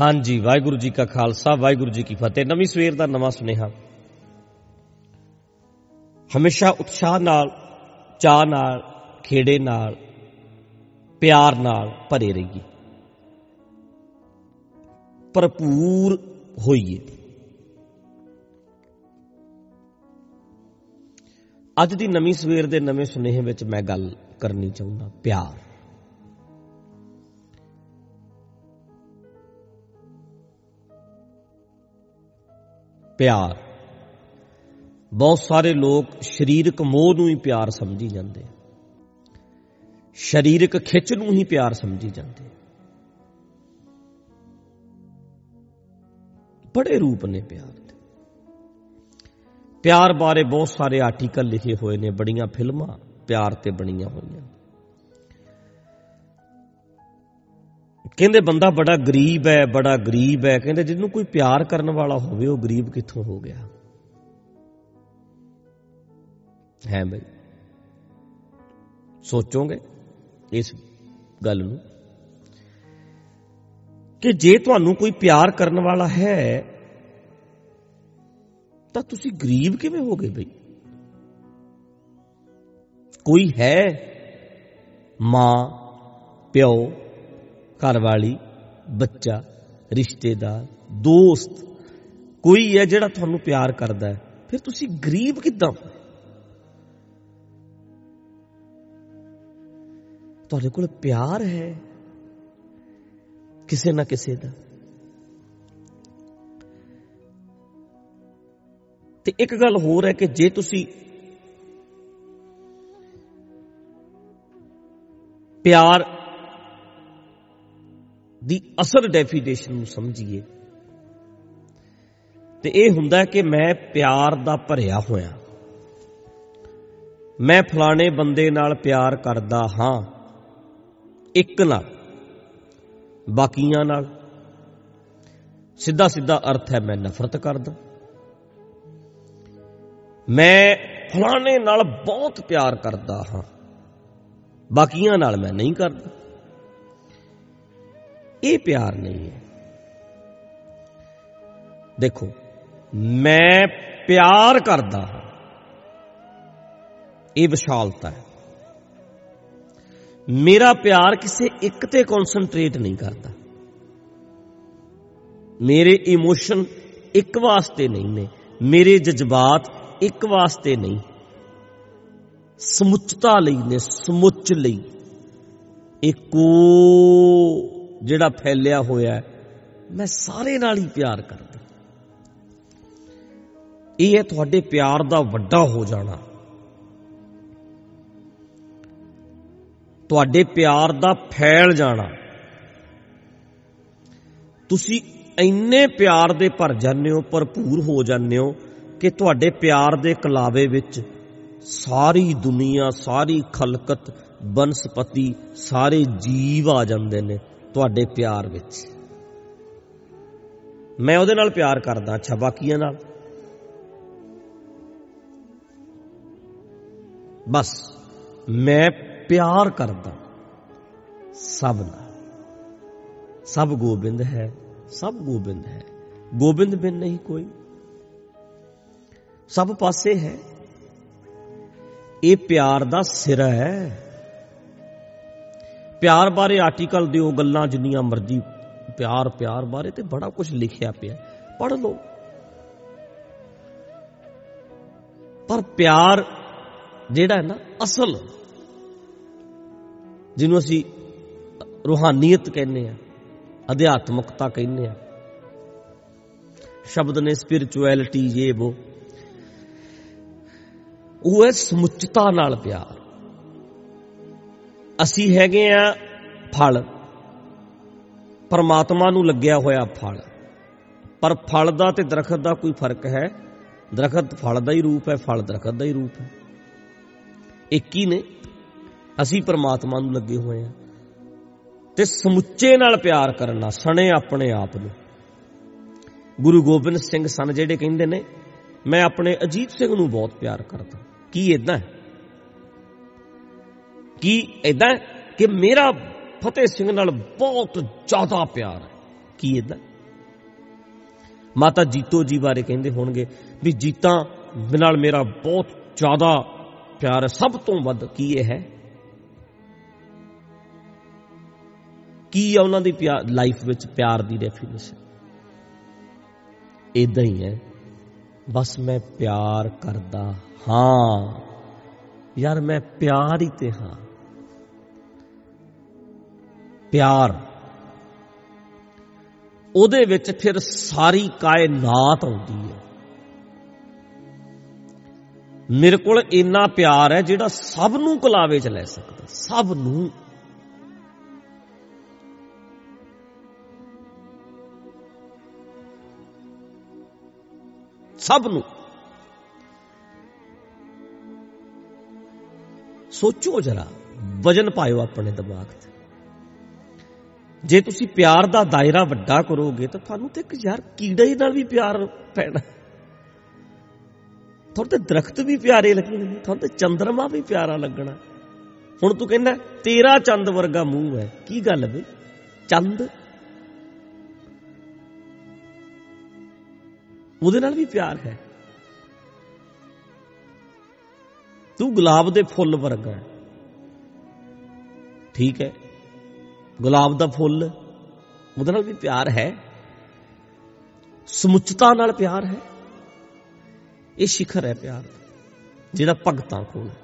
ਹਾਂਜੀ, ਵਾਹਿਗੁਰੂ ਜੀ ਕਾ ਖਾਲਸਾ, ਵਾਹਿਗੁਰੂ ਜੀ ਕੀ ਫਤਿਹ। ਨਵੀਂ ਸਵੇਰ ਦਾ ਨਵਾਂ ਸੁਨੇਹਾ। ਹਮੇਸ਼ਾ ਉਤਸ਼ਾਹ ਨਾਲ ਚਾਹ ਨਾਲ, ਖੇੜੇ ਨਾਲ, ਪਿਆਰ ਨਾਲ ਭਰੇ ਰਹੀਏ। ਭਰਪੂਰ ਹੋਈਏ। ਅੱਜ ਦੀ ਨਵੀਂ ਸਵੇਰ ਦੇ ਨਵੇਂ ਸੁਨੇਹੇ ਵਿੱਚ ਮੈਂ ਗੱਲ ਕਰਨੀ ਚਾਹੁੰਦਾ, ਪਿਆਰ। ਪਿਆਰ। ਬਹੁਤ ਸਾਰੇ ਲੋਕ ਸਰੀਰਕ ਮੋਹ ਨੂੰ ਹੀ ਪਿਆਰ ਸਮਝੀ ਜਾਂਦੇ ਸਰੀਰਕ ਖਿੱਚ ਨੂੰ ਹੀ ਪਿਆਰ ਸਮਝੀ ਜਾਂਦੇ ਬੜੇ ਰੂਪ ਨੇ ਪਿਆਰ ਦੇ। ਪਿਆਰ ਬਾਰੇ ਬਹੁਤ ਸਾਰੇ ਆਰਟੀਕਲ ਲਿਖੇ ਹੋਏ ਨੇ, ਬੜੀਆਂ ਫਿਲਮਾਂ ਪਿਆਰ ਤੇ ਬਣੀਆਂ ਹੋਈਆਂ ਕਹਿੰਦੇ ਬੰਦਾ ਬੜਾ ਗਰੀਬ ਹੈ, ਬੜਾ ਗਰੀਬ ਹੈ। ਕਹਿੰਦੇ ਜਿਹਨੂੰ ਕੋਈ ਪਿਆਰ ਕਰਨ ਵਾਲਾ ਹੋਵੇ, ਉਹ ਗਰੀਬ ਕਿੱਥੋਂ ਹੋ ਗਿਆ? ਹੈ ਬਈ। ਸੋਚੋਗੇ ਇਸ ਗੱਲ ਨੂੰ? ਕਿ ਜੇ ਤੁਹਾਨੂੰ ਕੋਈ ਪਿਆਰ ਕਰਨ ਵਾਲਾ ਹੈ, ਤਾਂ ਤੁਸੀਂ ਗਰੀਬ ਕਿਵੇਂ ਹੋਗੇ ਬਈ? ਕੋਈ ਹੈ ਮਾਂ, ਪਿਓ ਘਰ ਵਾਲੀ ਬੱਚਾ, ਰਿਸ਼ਤੇਦਾਰ, ਦੋਸਤ, ਕੋਈ ਹੈ ਜਿਹੜਾ ਤੁਹਾਨੂੰ ਪਿਆਰ ਕਰਦਾ ਹੈ, ਫਿਰ ਤੁਸੀਂ ਗਰੀਬ ਕਿੱਦਾਂ? ਤੁਹਾਡੇ ਕੋਲ ਪਿਆਰ ਹੈ ਕਿਸੇ ਨਾ ਕਿਸੇ ਦਾ? ਤੇ ਇੱਕ ਗੱਲ ਹੋਰ ਹੈ ਕਿ ਜੇ ਤੁਸੀਂ ਪਿਆਰ ਦੀ ਅਸਲ ਡੈਫੀਨੇਸ਼ਨ ਨੂੰ ਸਮਝੀਏ। ਤੇ ਇਹ ਹੁੰਦਾ ਕਿ ਮੈਂ ਪਿਆਰ ਦਾ ਭਰਿਆ ਹੋਇਆ। ਮੈਂ ਫਲਾਣੇ ਬੰਦੇ ਨਾਲ ਪਿਆਰ ਕਰਦਾ ਹਾਂ, ਇੱਕ ਨਾਲ, ਬਾਕੀਆਂ ਨਾਲ। ਸਿੱਧਾ ਸਿੱਧਾ ਅਰਥ ਹੈ ਮੈਂ ਨਫ਼ਰਤ ਕਰਦਾ। ਮੈਂ ਫਲਾਣੇ ਨਾਲ ਬਹੁਤ ਪਿਆਰ ਕਰਦਾ ਹਾਂ, ਬਾਕੀਆਂ ਨਾਲ ਮੈਂ ਨਹੀਂ ਕਰਦਾ। ਇਹ ਪਿਆਰ ਨਹੀਂ ਹੈ ਦੇਖੋ ਮੈਂ ਪਿਆਰ ਕਰਦਾ ਹਾਂ ਇਹ ਵਿਸ਼ਾਲਤਾ ਹੈ ਮੇਰਾ ਪਿਆਰ ਕਿਸੇ ਇੱਕ ਤੇ ਕਨਸੈਂਟਰੇਟ ਨਹੀਂ ਕਰਦਾ ਮੇਰੇ ਇਮੋਸ਼ਨ ਇੱਕ ਵਾਸਤੇ ਨਹੀਂ ਨੇ ਮੇਰੇ ਜਜ਼ਬਾਤ ਇੱਕ ਵਾਸਤੇ ਨਹੀਂ ਸਮੁੱਚਤਾ ਲਈ ਨੇ ਸਮੁੱਚ ਲਈ ਇੱਕੋ ਜਿਹੜਾ ਫੈਲਿਆ ਹੋਇਆ ਹੈ, ਮੈਂ ਸਾਰੇ ਨਾਲ ਹੀ ਪਿਆਰ ਕਰਦਾ। ਇਹ ਹੈ ਤੁਹਾਡੇ ਪਿਆਰ ਦਾ ਵੱਡਾ ਹੋ ਜਾਣਾ। ਤੁਹਾਡੇ ਪਿਆਰ ਦਾ ਫੈਲ ਜਾਣਾ। ਤੁਸੀਂ ਇੰਨੇ ਪਿਆਰ ਦੇ ਭਰ ਜਾਂਦੇ ਹੋ, ਭਰਪੂਰ ਹੋ ਜਾਂਦੇ ਹੋ ਕਿ ਤੁਹਾਡੇ ਪਿਆਰ ਦੇ ਕਲਾਵੇ ਵਿੱਚ ਸਾਰੀ ਦੁਨੀਆ, ਸਾਰੀ ਖਲਕਤ, ਬਨਸਪਤੀ, ਸਾਰੇ ਜੀਵ ਆ ਜਾਂਦੇ ਨੇ। ਤੁਹਾਡੇ ਪਿਆਰ ਵਿੱਚ। ਮੈਂ ਉਹਦੇ ਨਾਲ ਪਿਆਰ ਕਰਦਾ, ਅੱਛਾ, ਬਾਕੀਆਂ ਨਾਲ? ਬਸ, ਮੈਂ ਪਿਆਰ ਕਰਦਾ ਸਭ ਨਾਲ। ਸਭ ਗੋਬਿੰਦ ਹੈ, ਸਭ ਗੋਬਿੰਦ ਹੈ। ਗੋਬਿੰਦ ਬਿਨ ਨਹੀਂ ਕੋਈ। ਸਭ ਪਾਸੇ ਹੈ। ਇਹ ਪਿਆਰ ਦਾ ਸਿਰ ਹੈ। ਪਿਆਰ ਬਾਰੇ ਆਰਟੀਕਲ ਦਿਓ, ਗੱਲਾਂ ਜਿੰਨੀਆਂ ਮਰਜ਼ੀ, ਪਿਆਰ ਪਿਆਰ ਬਾਰੇ ਤੇ ਬੜਾ ਕੁਝ ਲਿਖਿਆ ਪਿਆ। ਪੜ੍ਹ ਲਓ। ਪਰ ਪਿਆਰ ਜਿਹੜਾ ਹੈ ਨਾ, ਅਸਲ, ਜਿਹਨੂੰ ਅਸੀਂ ਰੂਹਾਨੀਅਤ ਕਹਿੰਦੇ ਆ ਅਧਿਆਤਮਕਤਾ ਕਹਿੰਦੇ ਆ ਸ਼ਬਦ ਨੇ ਸਪਿਰਚੁਅਲਿਟੀ ਇਹ ਉਹ ਉਹ ਹੈ ਸਮੁੱਚਤਾ ਨਾਲ ਪਿਆਰ। ਅਸੀਂ ਹੈਗੇ ਆ ਫਲ। ਪਰਮਾਤਮਾ ਨੂੰ ਲੱਗਿਆ ਹੋਇਆ ਫਲ। ਪਰ ਫਲ ਦਾ ਤੇ ਦਰਖਤ ਦਾ ਕੋਈ ਫ਼ਰਕ ਹੈ? ਦਰਖਤ ਫਲ ਦਾ ਹੀ ਰੂਪ ਹੈ, ਫਲ ਦਰਖਤ ਦਾ ਹੀ ਰੂਪ ਹੈ। ਇੱਕ ਹੀ ਨੇ? ਅਸੀਂ ਪਰਮਾਤਮਾ ਨੂੰ ਲੱਗੇ ਹੋਏ ਆ ਤੇ ਸਮੁੱਚੇ ਨਾਲ ਪਿਆਰ ਕਰਨਾ ਸਣੇ ਆਪਣੇ ਆਪ ਨੂੰ। ਗੁਰੂ ਗੋਬਿੰਦ ਸਿੰਘ ਸਨ ਜਿਹੜੇ ਕਹਿੰਦੇ ਨੇ, ਮੈਂ ਆਪਣੇ ਅਜੀਤ ਸਿੰਘ ਨੂੰ ਬਹੁਤ ਪਿਆਰ ਕਰਦਾ। ਕੀ ਇਦਾਂ ਕੀ ਇਦਾਂ ਕਿ ਮੇਰਾ ਫਤਿਹ ਸਿੰਘ ਨਾਲ ਬਹੁਤ ਜ਼ਿਆਦਾ ਪਿਆਰ ਹੈ? ਕੀ ਇਦਾਂ ਮਾਤਾ ਜੀਤੋ ਜੀ ਬਾਰੇ ਕਹਿੰਦੇ ਹੋਣਗੇ ਵੀ ਜੀਤਾਂ ਨਾਲ ਮੇਰਾ ਬਹੁਤ ਜ਼ਿਆਦਾ ਪਿਆਰ ਹੈ। ਸਭ ਤੋਂ ਵੱਧ ਕੀ ਇਹ ਹੈ? ਕੀ ਹੈ ਉਹਨਾਂ ਦੀ ਲਾਈਫ ਵਿੱਚ ਪਿਆਰ ਦੀ ਡੈਫੀਨੇਸ਼ਨ ਇਦਾਂ ਹੀ ਹੈ। ਬਸ ਮੈਂ ਪਿਆਰ ਕਰਦਾ ਹਾਂ। ਯਾਰ ਮੈਂ ਪਿਆਰ ਹੀ ਤੇ ਹਾਂ। ਪਿਆਰ। ਉਹਦੇ ਵਿੱਚ ਫਿਰ ਸਾਰੀ ਕਾਇਨਾਤ ਆਉਂਦੀ ਹੈ। ਮੇਰੇ ਕੋਲ ਇੰਨਾ ਪਿਆਰ ਹੈ ਜਿਹੜਾ ਸਭ ਨੂੰ ਕਲਾਵੇ ਚ ਲੈ ਸਕਦਾ ਸਭ ਨੂੰ। ਸਭ ਨੂੰ। ਸੋਚੋ ਜਰਾ, ਵਜਨ ਪਾਇਓ ਆਪਣੇ ਦਿਮਾਗ ਤੇ ਜੇ ਤੁਸੀਂ ਪਿਆਰ ਦਾ ਦਾਇਰਾ ਵੱਡਾ ਕਰੋਗੇ ਤਾਂ ਤੁਹਾਨੂੰ ਤੇ ਇੱਕ ਯਾਰ ਕੀੜੇ ਨਾਲ ਵੀ ਪਿਆਰ ਪੈਣਾ। ਤੁਹਾਨੂੰ ਤੇ ਦਰਖਤ ਵੀ ਪਿਆਰੇ ਲੱਗਣਗੇ ਤੁਹਾਨੂੰ ਤੇ ਚੰਦਰਮਾ ਵੀ ਪਿਆਰਾ ਲੱਗਣਾ। ਹੁਣ ਤੂੰ ਕਹਿੰਦਾ, ਤੇਰਾ ਚੰਦ ਵਰਗਾ ਮੂੰਹ ਹੈ, ਕੀ ਗੱਲ ਬਈ ਚੰਦ? ਉਹਦੇ ਨਾਲ ਵੀ ਪਿਆਰ ਹੈ। ਤੂੰ ਗੁਲਾਬ ਦੇ ਫੁੱਲ ਵਰਗਾ ਹੈ। ਠੀਕ ਹੈ। ਗੁਲਾਬ ਦਾ ਫੁੱਲ, ਉਹਦੇ ਨਾਲ ਵੀ ਪਿਆਰ ਹੈ। ਸਮੁੱਚਤਾ ਨਾਲ ਪਿਆਰ ਹੈ। ਇਹ ਸ਼ਿਖਰ ਹੈ ਪਿਆਰ ਜਿਹੜਾ ਭਗਤਾਂ ਕੋਲ ਹੈ।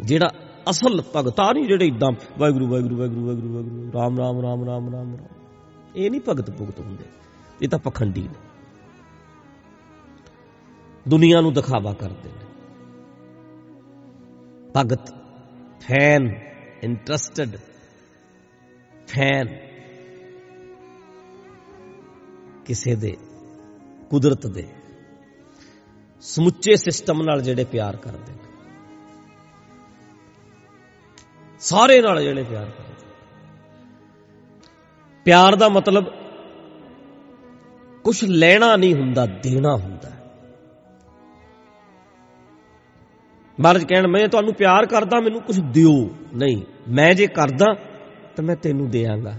ਜਿਹੜਾ ਅਸਲ ਭਗਤਾਂ ਨਹੀਂ ਜਿਹੜੇ ਇਦਾਂ ਵਾਹਿਗੁਰੂ ਵਾਹਿਗੁਰੂ ਵਾਹਿਗੁਰੂ ਵਾਹਿਗੁਰੂ ਵਾਹਿਗੁਰੂ, ਰਾਮ ਰਾਮ ਰਾਮ ਰਾਮ ਰਾਮ ਰਾਮ। ਇਹ ਨਹੀਂ ਭਗਤ ਭੁਗਤ ਹੁੰਦੇ। ਇਹ ਤਾਂ ਪਖੰਡੀ ਨੇ। ਦੁਨੀਆ ਨੂੰ ਦਿਖਾਵਾ ਕਰਦੇ ਨੇ। ਭਗਤ ਫੈਨ ਇੰਟਰਸਟਿਡ ਫੈਨ ਕਿਸੇ ਦੇ, ਕੁਦਰਤ ਦੇ, ਸਮੁੱਚੇ ਸਿਸਟਮ ਨਾਲ ਜਿਹੜੇ ਪਿਆਰ ਕਰਦੇ ਨੇ। ਸਾਰੇ ਨਾਲ ਜਿਹੜੇ ਪਿਆਰ ਕਰਦੇ ਪਿਆਰ ਦਾ ਮਤਲਬ ਕੁਝ ਲੈਣਾ ਨਹੀਂ ਹੁੰਦਾ, ਦੇਣਾ ਹੁੰਦਾ। ਮਹਾਰਾਜ ਕਹਿਣ, ਮੈਂ ਤੁਹਾਨੂੰ ਪਿਆਰ ਕਰਦਾ, ਮੈਨੂੰ ਕੁਝ ਦਿਓ। ਨਹੀਂ, ਮੈਂ ਜੇ ਕਰਦਾ, ਤਾਂ ਮੈਂ ਤੈਨੂੰ ਦੇਵਾਂਗਾ।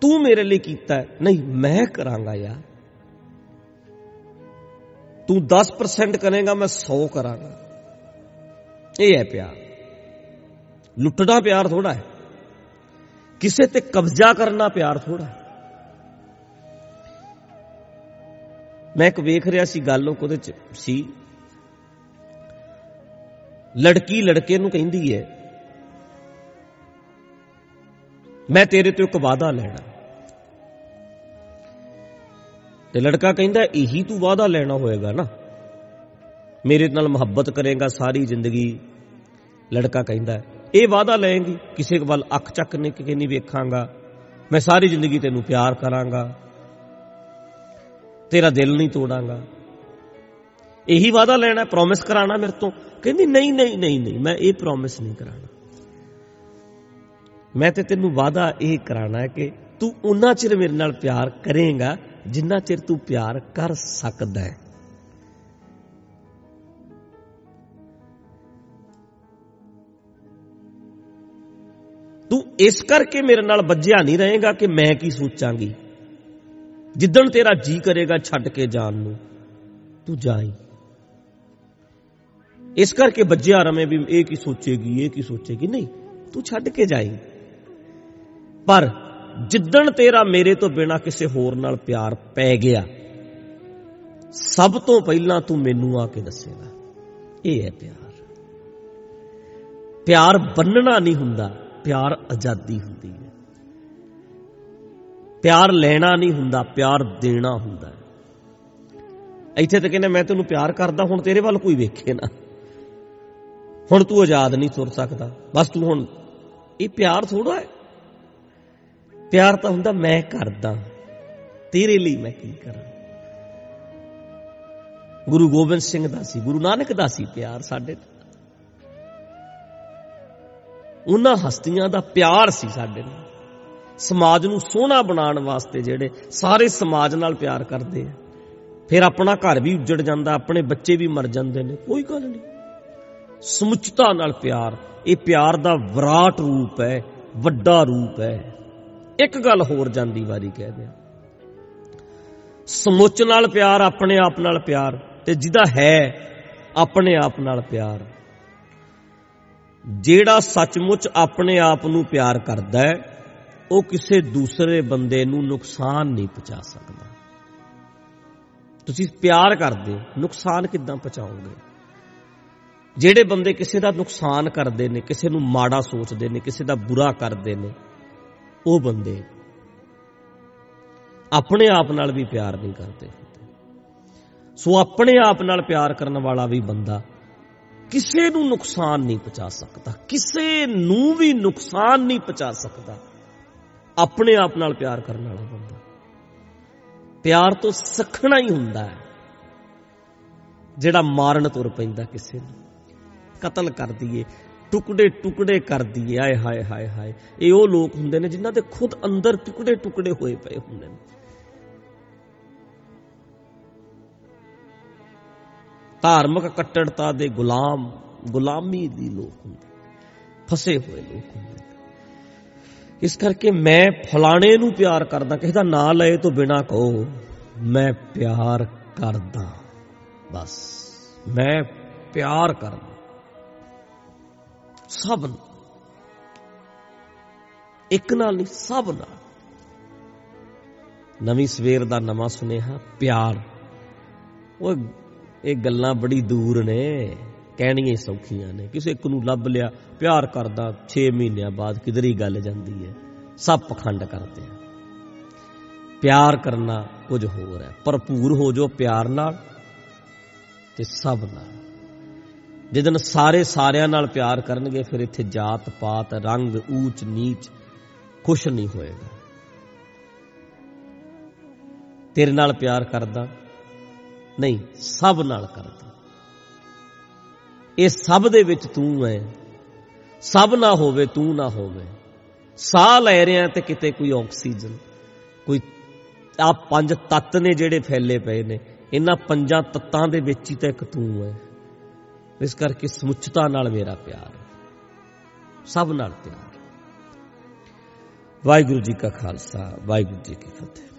ਤੂੰ ਮੇਰੇ ਲਈ ਕੀਤਾ ਨਹੀਂ, ਮੈਂ ਕਰਾਂਗਾ ਯਾਰ। ਤੂੰ 10% ਕਰੇਗਾ, ਮੈਂ 100 ਕਰਾਂਗਾ। ਇਹ ਹੈ ਪਿਆਰ। ਲੁੱਟਣਾ ਪਿਆਰ ਥੋੜਾ ਹੈ। ਕਿਸੇ ਤੇ ਕਬਜ਼ਾ ਕਰਨਾ ਪਿਆਰ ਥੋੜਾ ਹੈ। ਮੈਂ ਇੱਕ ਵੇਖ ਰਿਹਾ ਸੀ, ਗੱਲ ਉਹਦੇ ਚ ਸੀ। ਲੜਕੀ ਲੜਕੇ ਨੂੰ ਕਹਿੰਦੀ ਹੈ ਮੈਂ ਤੇਰੇ ਤੋਂ ਇੱਕ ਵਾਅਦਾ ਲੈਣਾ। ਤੇ ਲੜਕਾ ਕਹਿੰਦਾ, ਇਹੀ ਤੂੰ ਵਾਅਦਾ ਲੈਣਾ ਹੋਏਗਾ ਨਾ। ਮੇਰੇ ਨਾਲ ਮੁਹੱਬਤ ਕਰੇਗਾ ਸਾਰੀ ਜ਼ਿੰਦਗੀ। ਲੜਕਾ ਕਹਿੰਦਾ, ਇਹ ਵਾਅਦਾ ਲਏਗੀ, ਕਿਸੇ ਵੱਲ ਅੱਖ ਚੱਕ ਨੇ ਕਿ ਨਹੀਂ ਵੇਖਾਂਗਾ। ਮੈਂ ਸਾਰੀ ਜ਼ਿੰਦਗੀ ਤੈਨੂੰ ਪਿਆਰ ਕਰਾਂਗਾ। ਤੇਰਾ ਦਿਲ ਨਹੀਂ ਤੋੜਾਂਗਾ। ਇਹੀ ਵਾਅਦਾ ਲੈਣਾ ਪ੍ਰੋਮਿਸ ਕਰਾਣਾ ਮੇਰੇ ਤੋਂ। ਕਹਿੰਦੀ, ਨਹੀਂ ਨਹੀਂ ਨਹੀਂ ਨਹੀਂ, ਮੈਂ ਇਹ ਪ੍ਰੋਮਿਸ ਨਹੀਂ ਕਰਾਣਾ ਮੈਂ ਤੇ ਤੈਨੂੰ ਵਾਅਦਾ ਇਹ ਕਰਾਣਾ ਹੈ ਕਿ ਤੂੰ ਉਨਾ ਚਿਰ ਮੇਰੇ ਨਾਲ ਪਿਆਰ ਕਰੇਗਾ, ਜਿੰਨਾ ਚਿਰ ਤੂੰ ਪਿਆਰ ਕਰ ਸਕਦਾ ਹੈ। ਤੂੰ ਇਸ ਕਰਕੇ ਮੇਰੇ ਨਾਲ ਵੱਜਿਆ ਨਹੀਂ ਰਹੇਗਾ ਕਿ ਮੈਂ ਕੀ ਸੋਚਾਂਗੀ। ਜਿੱਦਣ ਤੇਰਾ ਜੀ ਕਰੇਗਾ ਛੱਡ ਕੇ ਜਾਣ ਨੂੰ, ਤੂੰ ਜਾਈ। ਇਸ ਕਰਕੇ ਵੱਜਿਆ ਰਵੇਂ ਵੀ ਇਹ ਕੀ ਸੋਚੇਗੀ, ਇਹ ਕੀ ਸੋਚੇਗੀ? ਨਹੀਂ, ਤੂੰ ਛੱਡ ਕੇ ਜਾਈ। ਪਰ ਜਿੱਦਣ ਤੇਰਾ ਮੇਰੇ ਤੋਂ ਬਿਨਾ ਕਿਸੇ ਹੋਰ ਨਾਲ ਪਿਆਰ ਪੈ ਗਿਆ, ਸਭ ਤੋਂ ਪਹਿਲਾਂ ਤੂੰ ਮੈਨੂੰ ਆ ਕੇ ਦੱਸੇਗਾ, ਇਹ ਹੈ ਪਿਆਰ। ਪਿਆਰ ਬੰਨਣਾ ਨਹੀਂ ਹੁੰਦਾ, ਪਿਆਰ ਆਜ਼ਾਦੀ ਹੁੰਦੀ ਹੈ। ਪਿਆਰ ਲੈਣਾ ਨਹੀਂ ਹੁੰਦਾ, ਪਿਆਰ ਦੇਣਾ ਹੁੰਦਾ ਹੈ। ਇੱਥੇ ਤਾਂ ਕਹਿੰਦੇ ਮੈਂ ਤੈਨੂੰ ਪਿਆਰ ਕਰਦਾ, ਹੁਣ ਤੇਰੇ ਵੱਲ ਕੋਈ ਵੇਖੇ ਨਾ। ਹੁਣ ਤੂੰ ਆਜ਼ਾਦ ਨਹੀਂ ਤੁਰ ਸਕਦਾ। ਬਸ ਤੂੰ ਹੁਣ, ਇਹ ਪਿਆਰ ਥੋੜਾ ਹੈ। ਪਿਆਰ ਤਾਂ ਹੁੰਦਾ, ਮੈਂ ਕਰਦਾ। ਤੇਰੇ ਲਈ ਮੈਂ ਕੀ ਕਰਾਂ? ਗੁਰੂ ਗੋਬਿੰਦ ਸਿੰਘ ਦਾ ਸੀ, ਗੁਰੂ ਨਾਨਕ ਦਾ ਸੀ ਪਿਆਰ ਸਾਡੇ ਉਹਨਾਂ ਹਸਤੀਆਂ ਦਾ ਪਿਆਰ ਸੀ ਸਾਡੇ ਨਾਲ। ਸਮਾਜ ਨੂੰ ਸੋਹਣਾ ਬਣਾਉਣ ਵਾਸਤੇ ਜਿਹੜੇ ਸਾਰੇ ਸਮਾਜ ਨਾਲ ਪਿਆਰ ਕਰਦੇ ਆ। ਫਿਰ ਆਪਣਾ ਘਰ ਵੀ ਉੱਜੜ ਜਾਂਦਾ, ਆਪਣੇ ਬੱਚੇ ਵੀ ਮਰ ਜਾਂਦੇ ਨੇ। ਕੋਈ ਗੱਲ ਨਹੀਂ। ਸਮੁੱਚਤਾ ਨਾਲ ਪਿਆਰ। ਇਹ ਪਿਆਰ ਦਾ ਵਿਰਾਟ ਰੂਪ ਹੈ, ਵੱਡਾ ਰੂਪ ਹੈ। ਇੱਕ ਗੱਲ ਹੋਰ ਜਾਂਦੀ ਵਾਰੀ ਕਹਿ ਦਿਆਂ। ਸਮੁੱਚ ਨਾਲ ਪਿਆਰ, ਆਪਣੇ ਆਪ ਨਾਲ ਪਿਆਰ, ਤੇ ਜਿਹਦਾ ਹੈ, ਆਪਣੇ ਆਪ ਨਾਲ ਪਿਆਰ। ਜਿਹੜਾ ਸੱਚਮੁੱਚ ਆਪਣੇ ਆਪ ਨੂੰ ਪਿਆਰ ਕਰਦਾ ਹੈ, ਉਹ ਕਿਸੇ ਦੂਸਰੇ ਬੰਦੇ ਨੂੰ ਨੁਕਸਾਨ ਨਹੀਂ ਪਹੁੰਚਾ ਸਕਦਾ। ਤੁਸੀਂ ਪਿਆਰ ਕਰਦੇ ਹੋ, ਨੁਕਸਾਨ ਕਿੱਦਾਂ ਪਹੁੰਚਾਓਗੇ? ਜਿਹੜੇ ਬੰਦੇ ਕਿਸੇ ਦਾ ਨੁਕਸਾਨ ਕਰਦੇ ਨੇ, ਕਿਸੇ ਨੂੰ ਮਾੜਾ ਸੋਚਦੇ ਨੇ, ਕਿਸੇ ਦਾ ਬੁਰਾ ਕਰਦੇ ਨੇ, ਉਹ ਬੰਦੇ ਆਪਣੇ ਆਪ ਨਾਲ ਵੀ ਪਿਆਰ ਨਹੀਂ ਕਰਦੇ ਸੋ ਆਪਣੇ ਆਪ ਨਾਲ ਪਿਆਰ ਕਰਨ ਵਾਲਾ ਵੀ ਬੰਦਾ ਕਿਸੇ ਨੂੰ ਨੁਕਸਾਨ ਨਹੀਂ ਪਹੁੰਚਾ ਸਕਦਾ, ਕਿਸੇ ਨੂੰ ਵੀ ਨੁਕਸਾਨ ਨਹੀਂ ਪਹੁੰਚਾ ਸਕਦਾ, ਆਪਣੇ ਆਪ ਨਾਲ ਪਿਆਰ ਕਰਨ ਵਾਲਾ ਬੰਦਾ। ਪਿਆਰ ਤੋਂ ਸਖਣਾ ਹੀ ਹੁੰਦਾ ਹੈ, ਜਿਹੜਾ ਮਾਰਨ ਤੁਰ ਪੈਂਦਾ ਕਿਸੇ ਨੂੰ। ਕਤਲ ਕਰ ਦਈਏ, ਟੁਕੜੇ ਟੁਕੜੇ ਕਰ ਦਈਏ, ਆਏ ਹਾਏ ਹਾਏ ਹਾਏ। ਇਹ ਉਹ ਲੋਕ ਹੁੰਦੇ ਨੇ ਜਿਨ੍ਹਾਂ ਦੇ ਖੁਦ ਅੰਦਰ ਟੁਕੜੇ ਟੁਕੜੇ ਹੋਏ ਪਏ ਹੁੰਦੇ ਨੇ। ਧਾਰਮਿਕ ਕੱਟੜਤਾ ਦੇ ਗੁਲਾਮ, ਗੁਲਾਮੀ ਦੀ ਲੋਕ ਹੁੰਦੇ ਫਸੇ ਹੋਏ ਲੋਕ ਹੁੰਦੇ ਇਸ ਕਰਕੇ ਮੈਂ ਫਲਾਣੇ ਨੂੰ ਪਿਆਰ ਕਰਦਾ, ਕਿਸੇ ਦਾ ਨਾਂ ਲਏ ਤੋਂ ਬਿਨਾ ਕਹੋ, ਮੈਂ ਪਿਆਰ ਕਰਦਾ, ਬਸ। ਮੈਂ ਪਿਆਰ ਕਰਦਾ। ਸਭ ਨੂੰ। ਇੱਕ ਨਾਲ ਨਹੀਂ, ਸਭ ਨਾਲ। ਨਵੀਂ ਸਵੇਰ ਦਾ ਨਵਾਂ ਸੁਨੇਹਾ, ਪਿਆਰ। ਉਹ ਇਹ ਗੱਲਾਂ ਬੜੀ ਦੂਰ ਨੇ, ਕਹਿਣੀਆਂ ਸੌਖੀਆਂ ਨੇ। ਕਿਸੇ ਇੱਕ ਨੂੰ ਲੱਭ ਲਿਆ, ਪਿਆਰ ਕਰਦਾ 6 ਮਹੀਨਿਆਂ ਬਾਅਦ ਕਿਧਰ ਹੀ ਗੱਲ ਜਾਂਦੀ ਹੈ। ਸਭ ਪਖੰਡ ਕਰਦੇ ਆ। ਪਿਆਰ ਕਰਨਾ ਕੁਝ ਹੋਰ ਹੈ। ਭਰਪੂਰ ਹੋ ਜੋ ਪਿਆਰ ਨਾਲ ਤੇ ਸਭ ਨਾਲ। ਜਦੋਂ ਸਾਰੇ ਸਾਰਿਆਂ ਨਾਲ ਪਿਆਰ ਕਰਨਗੇ, ਫਿਰ ਇੱਥੇ ਜਾਤ, ਪਾਤ, ਰੰਗ, ਊਚ, ਨੀਚ ਕੁਛ ਨਹੀਂ ਹੋਏਗਾ। ਤੇਰੇ ਨਾਲ ਪਿਆਰ ਕਰਦਾ, ਨਹੀਂ, ਸਭ ਨਾਲ ਕਰਦਾ। ਇਹ ਸਭ ਦੇ ਵਿੱਚ ਤੂੰ ਹੈ। ਸਭ ਨਾ ਹੋਵੇ, ਤੂੰ ਨਾ ਹੋਵੇ। ਸਾਹ ਲੈ ਰਿਆਂ ਤੇ ਕਿਤੇ ਕੋਈ ਆਕਸੀਜਨ, ਕੋਈ ਆ ਪੰਜ ਤੱਤ ਨੇ ਜਿਹੜੇ ਫੈਲੇ ਪਏ ਨੇ। ਇਹਨਾਂ ਪੰਜਾਂ ਤੱਤਾਂ ਦੇ ਵਿੱਚ ਹੀ ਤਾਂ ਇੱਕ ਤੂੰ ਹੈ। ਇਸ ਕਰਕੇ ਸਮੁੱਚਤਾ ਨਾਲ ਮੇਰਾ ਪਿਆਰ ਹੈ। ਸਭ ਨਾਲ ਪਿਆਰ ਵਾਹਿਗੁਰੂ ਜੀ ਕਾ ਖਾਲਸਾ, ਵਾਹਿਗੁਰੂ ਜੀ ਕੀ ਫਤਿਹ।